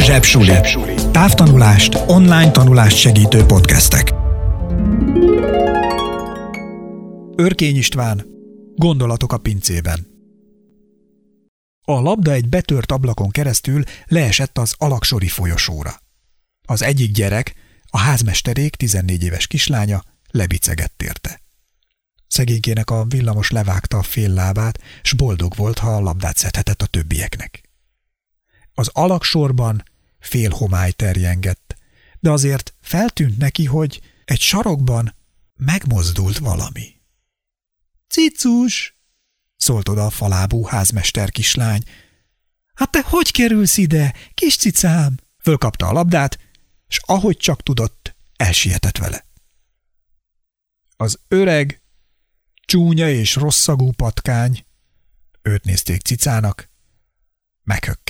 Zsebsuli. Távtanulást, online tanulást segítő podcastek. Örkény István. Gondolatok a pincében. A labda egy betört ablakon keresztül leesett az alaksori folyosóra. Az egyik gyerek, a házmesterék 14 éves kislánya lebicegett érte. Szegénykének a villamos levágta a fél lábát, s boldog volt, ha a labdát szedhetett a többieknek. Az alaksorban fél homály terjengett, de azért feltűnt neki, hogy egy sarokban megmozdult valami. – Cicus! – szólt oda a falábú házmester kislány. – Hát te hogy kerülsz ide, kis cicám? – fölkapta a labdát, s ahogy csak tudott, elsietett vele. Az öreg, csúnya és rosszagú patkány, őt nézték cicának, meghökkent.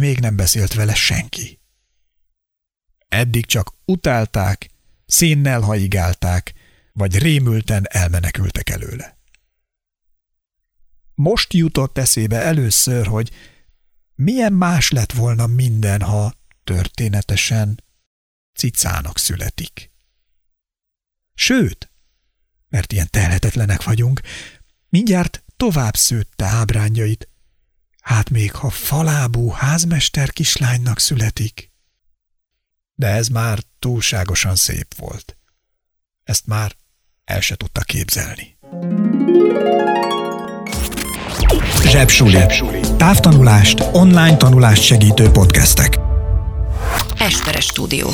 Még nem beszélt vele senki. Eddig csak utálták, szénnel haigálták, vagy rémülten elmenekültek előle. Most jutott eszébe először, hogy milyen más lett volna minden, ha történetesen cicának születik. Sőt, mert ilyen telhetetlenek vagyunk, mindjárt tovább szőtte ábrányait, Hát még ha falábú házmester kislánynak születik. De ez már túlságosan szép volt. Ezt már el se tudta képzelni. Zsebsuli. Távtanulást, online tanulást segítő podcastek. Esperes stúdió.